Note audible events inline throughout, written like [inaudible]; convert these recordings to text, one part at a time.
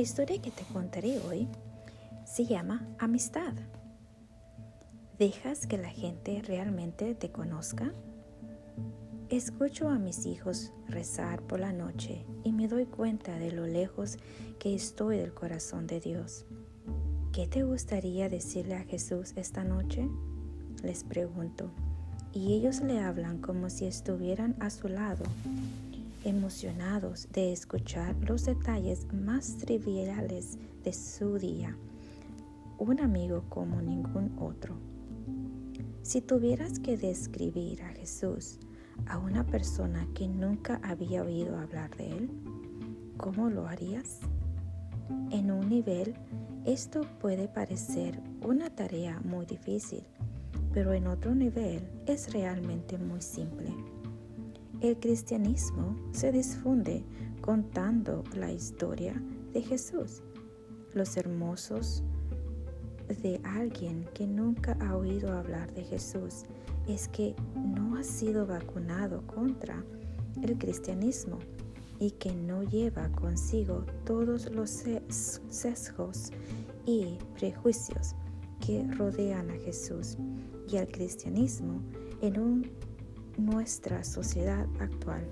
La historia que te contaré hoy se llama Amistad. ¿Dejas que la gente realmente te conozca? Escucho a mis hijos rezar por la noche y me doy cuenta de lo lejos que estoy del corazón de Dios. ¿Qué te gustaría decirle a Jesús esta noche? Les pregunto, y ellos le hablan como si estuvieran a su lado, emocionados de escuchar los detalles más triviales de su día. Un amigo como ningún otro. Si tuvieras que describir a Jesús, a una persona que nunca había oído hablar de él? ¿Cómo lo harías? En un nivel, esto puede parecer una tarea muy difícil, pero en otro nivel es realmente muy simple. El cristianismo se difunde contando la historia de Jesús, los hermosos de alguien que nunca ha oído hablar de Jesús. Es que no ha sido vacunado contra el cristianismo y que no lleva consigo todos los sesgos y prejuicios que rodean a Jesús y al cristianismo en nuestra sociedad actual.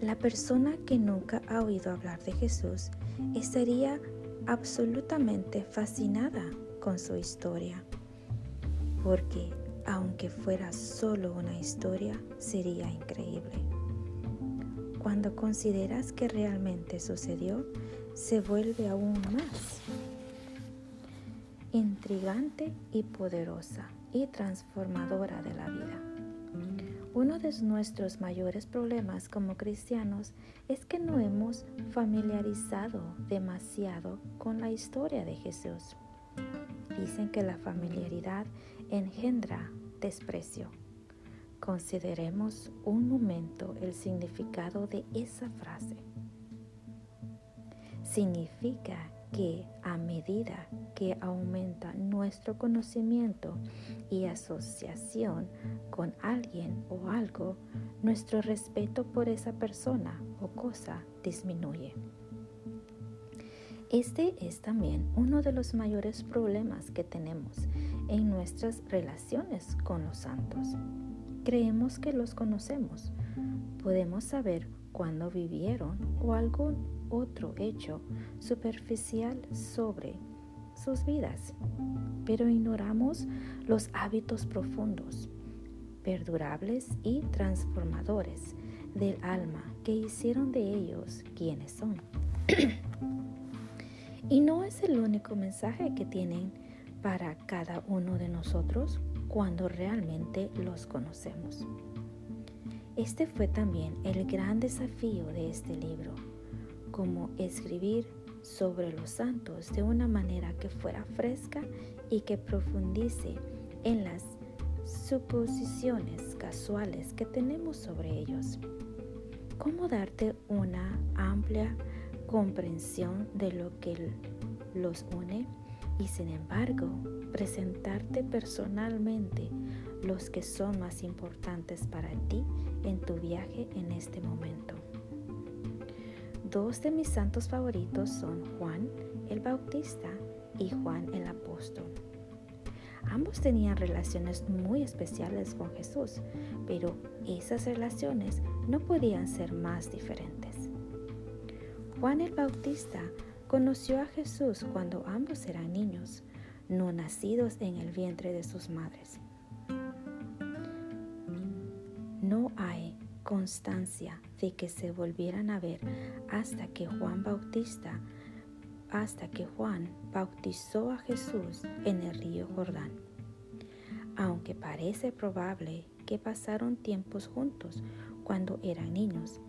La persona que nunca ha oído hablar de Jesús estaría absolutamente fascinada con su historia, porque aunque fuera solo una historia, sería increíble. Cuando consideras que realmente sucedió, se vuelve aún más intrigante y poderosa y transformadora de la vida. Uno de nuestros mayores problemas como cristianos es que no hemos familiarizado demasiado con la historia de Jesús. Dicen que la familiaridad engendra desprecio. Consideremos un momento el significado de esa frase. Significa que a medida que aumenta nuestro conocimiento y asociación con alguien o algo, nuestro respeto por esa persona o cosa disminuye. Este es también uno de los mayores problemas que tenemos en nuestras relaciones con los santos. Creemos que los conocemos. Podemos saber cuándo vivieron o algún otro hecho superficial sobre sus vidas, pero ignoramos los hábitos profundos, perdurables y transformadores del alma que hicieron de ellos quienes son. [clears throat] Y no es el único mensaje que tienen para cada uno de nosotros cuando realmente los conocemos. Este fue también el gran desafío de este libro, como escribir sobre los santos de una manera que fuera fresca y que profundice en las suposiciones casuales que tenemos sobre ellos. ¿Cómo darte una amplia comprensión de lo que los une y sin embargo presentarte personalmente los que son más importantes para ti en tu viaje en este momento. Dos de mis santos favoritos son Juan el Bautista y Juan el Apóstol. Ambos tenían relaciones muy especiales con Jesús, pero esas relaciones no podían ser más diferentes. Juan el Bautista conoció a Jesús cuando ambos eran niños, no nacidos en el vientre de sus madres. No hay constancia de que se volvieran a ver hasta que Juan Bautista, hasta que Juan bautizó a Jesús en el río Jordán. Aunque parece probable que pasaron tiempos juntos cuando eran niños,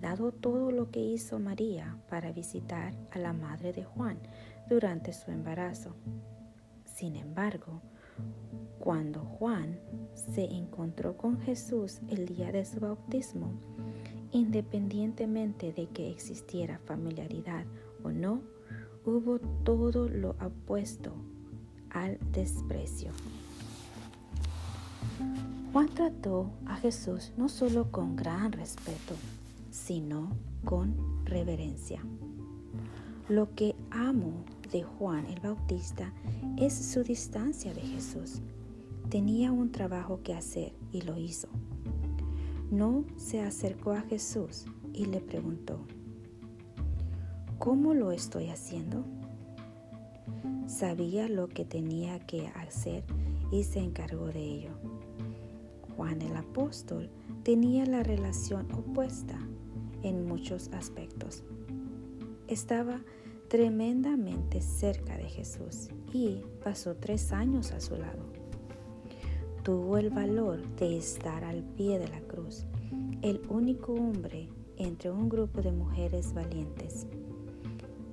dado todo lo que hizo María para visitar a la madre de Juan durante su embarazo. Sin embargo, cuando Juan se encontró con Jesús el día de su bautismo, independientemente de que existiera familiaridad o no, hubo todo lo opuesto al desprecio. Juan trató a Jesús no solo con gran respeto, sino con reverencia. Lo que amo de Juan el Bautista es su distancia de Jesús. Tenía un trabajo que hacer y lo hizo. No se acercó a Jesús y le preguntó, ¿cómo lo estoy haciendo? Sabía lo que tenía que hacer y se encargó de ello. Juan el apóstol tenía la relación opuesta en muchos aspectos. Estaba tremendamente cerca de Jesús y pasó tres años a su lado. Tuvo el valor de estar al pie de la cruz, el único hombre entre un grupo de mujeres valientes.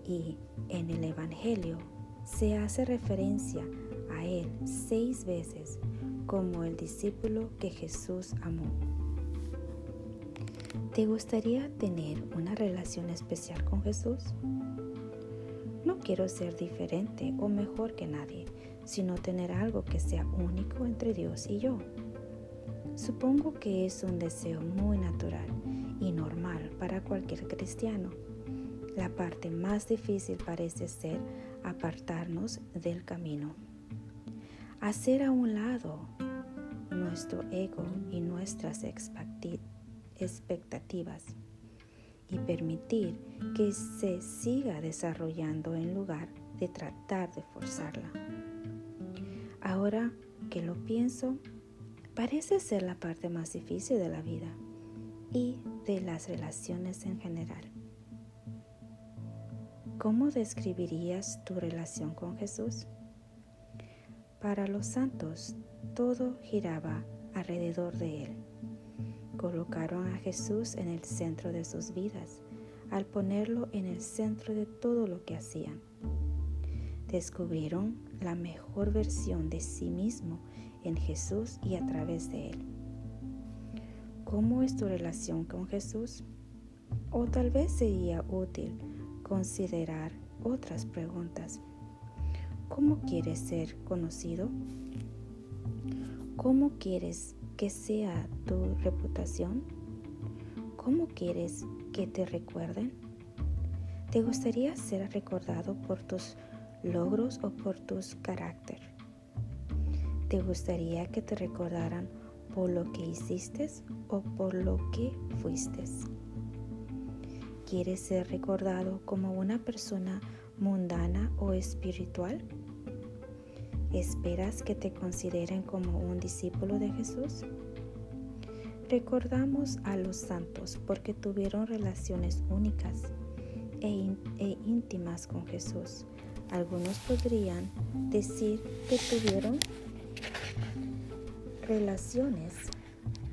Y en el Evangelio se hace referencia a él seis veces como el discípulo que Jesús amó. ¿Te gustaría tener una relación especial con Jesús? Quiero ser diferente o mejor que nadie, sino tener algo que sea único entre Dios y yo. Supongo que es un deseo muy natural y normal para cualquier cristiano. La parte más difícil parece ser apartarnos del camino. Hacer a un lado nuestro ego y nuestras expectativas y permitir que se siga desarrollando en lugar de tratar de forzarla. Ahora que lo pienso, parece ser la parte más difícil de la vida y de las relaciones en general. ¿Cómo describirías tu relación con Jesús? Para los santos, todo giraba alrededor de Él Colocaron a Jesús en el centro de sus vidas al ponerlo en el centro de todo lo que hacían. Descubrieron la mejor versión de sí mismo en Jesús y a través de Él. ¿Cómo es tu relación con Jesús? O tal vez sería útil considerar otras preguntas. ¿Cómo quieres ser conocido? ¿Cómo quieres que sea tu reputación? ¿Cómo quieres que te recuerden? ¿Te gustaría ser recordado por tus logros o por tus carácter? ¿Te gustaría que te recordaran por lo que hiciste o por lo que fuiste? ¿Quieres ser recordado como una persona mundana o espiritual? ¿Esperas que te consideren como un discípulo de Jesús? Recordamos a los santos porque tuvieron relaciones únicas e, e, íntimas con Jesús. Algunos podrían decir que tuvieron relaciones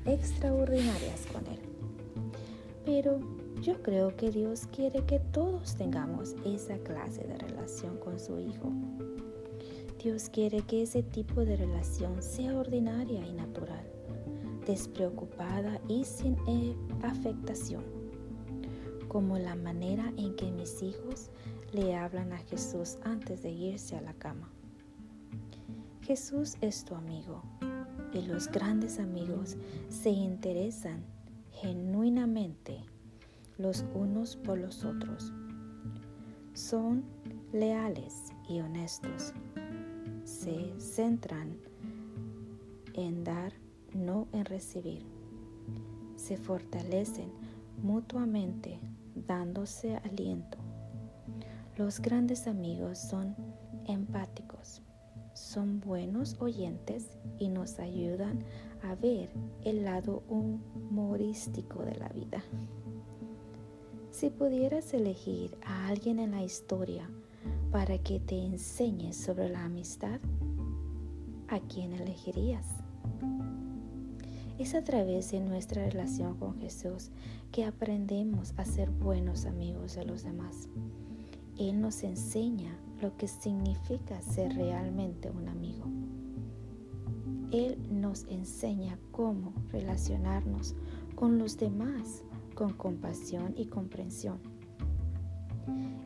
extraordinarias con Él. Pero yo creo que Dios quiere que todos tengamos esa clase de relación con su Hijo. Dios quiere que ese tipo de relación sea ordinaria y natural, despreocupada y sin eh, afectación, como la manera en que mis hijos le hablan a Jesús antes de irse a la cama. Jesús es tu amigo y los grandes amigos se interesan genuinamente los unos por los otros. Son leales y honestos se centran en dar, no en recibir. Se fortalecen mutuamente dándose aliento. Los grandes amigos son empáticos, son buenos oyentes y nos ayudan a ver el lado humorístico de la vida. Si pudieras elegir a alguien en la historia para que te enseñes sobre la amistad, ¿a quién elegirías? Es a través de nuestra relación con Jesús que aprendemos a ser buenos amigos de los demás. Él nos enseña lo que significa ser realmente un amigo. Él nos enseña cómo relacionarnos con los demás con compasión y comprensión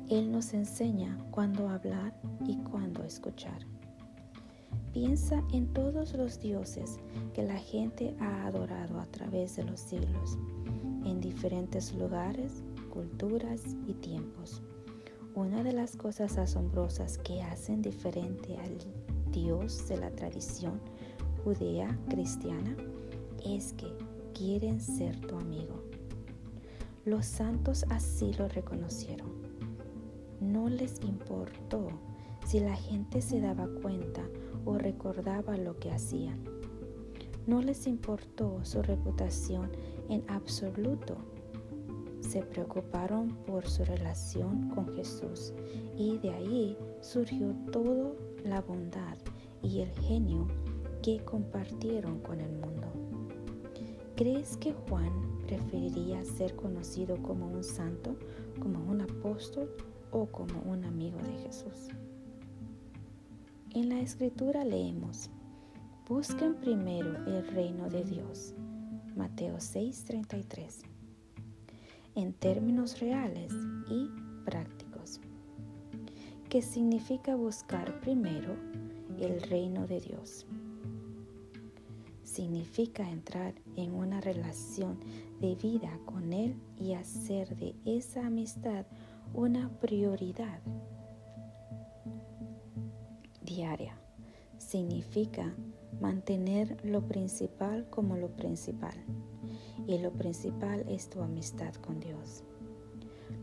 él nos enseña cuándo hablar y cuándo escuchar. Piensa en todos los dioses que la gente ha adorado a través de los siglos, en diferentes lugares, culturas y tiempos. Una de las cosas asombrosas que hacen diferente al Dios de la tradición judía cristiana es que quieren ser tu amigo. Los santos así lo reconocieron. No les importó si la gente se daba cuenta o recordaba lo que hacían. No les importó su reputación en absoluto. Se preocuparon por su relación con Jesús y de ahí surgió toda la bondad y el genio que compartieron con el mundo. ¿Crees que Juan preferiría ser conocido como un santo, como un apóstol o como un amigo de Jesús? En la escritura leemos, busquen primero el reino de Dios. Mateo 6:33. En términos reales y prácticos. ¿Qué significa buscar primero el reino de Dios? Significa entrar en una relación de vida con Él y hacer de esa amistad una prioridad diaria. Significa mantener lo principal como lo principal. Y lo principal es tu amistad con Dios.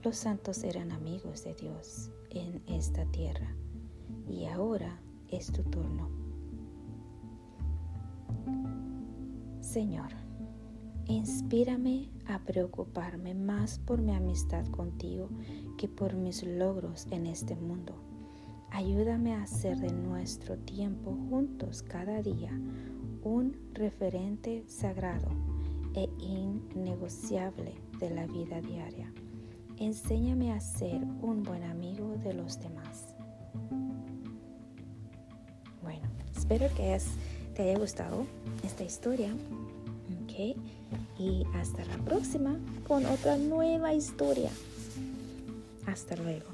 Los santos eran amigos de Dios en esta tierra. Y ahora es tu turno. Señor, inspírame a preocuparme más por mi amistad contigo que por mis logros en este mundo Ayúdame a hacer de nuestro tiempo juntos cada día un referente sagrado e innegociable de la vida diaria. Enséñame a ser un buen amigo de los demás. Bueno, espero que te haya gustado esta historia. Okay. Y hasta la próxima con otra nueva historia. Hasta luego.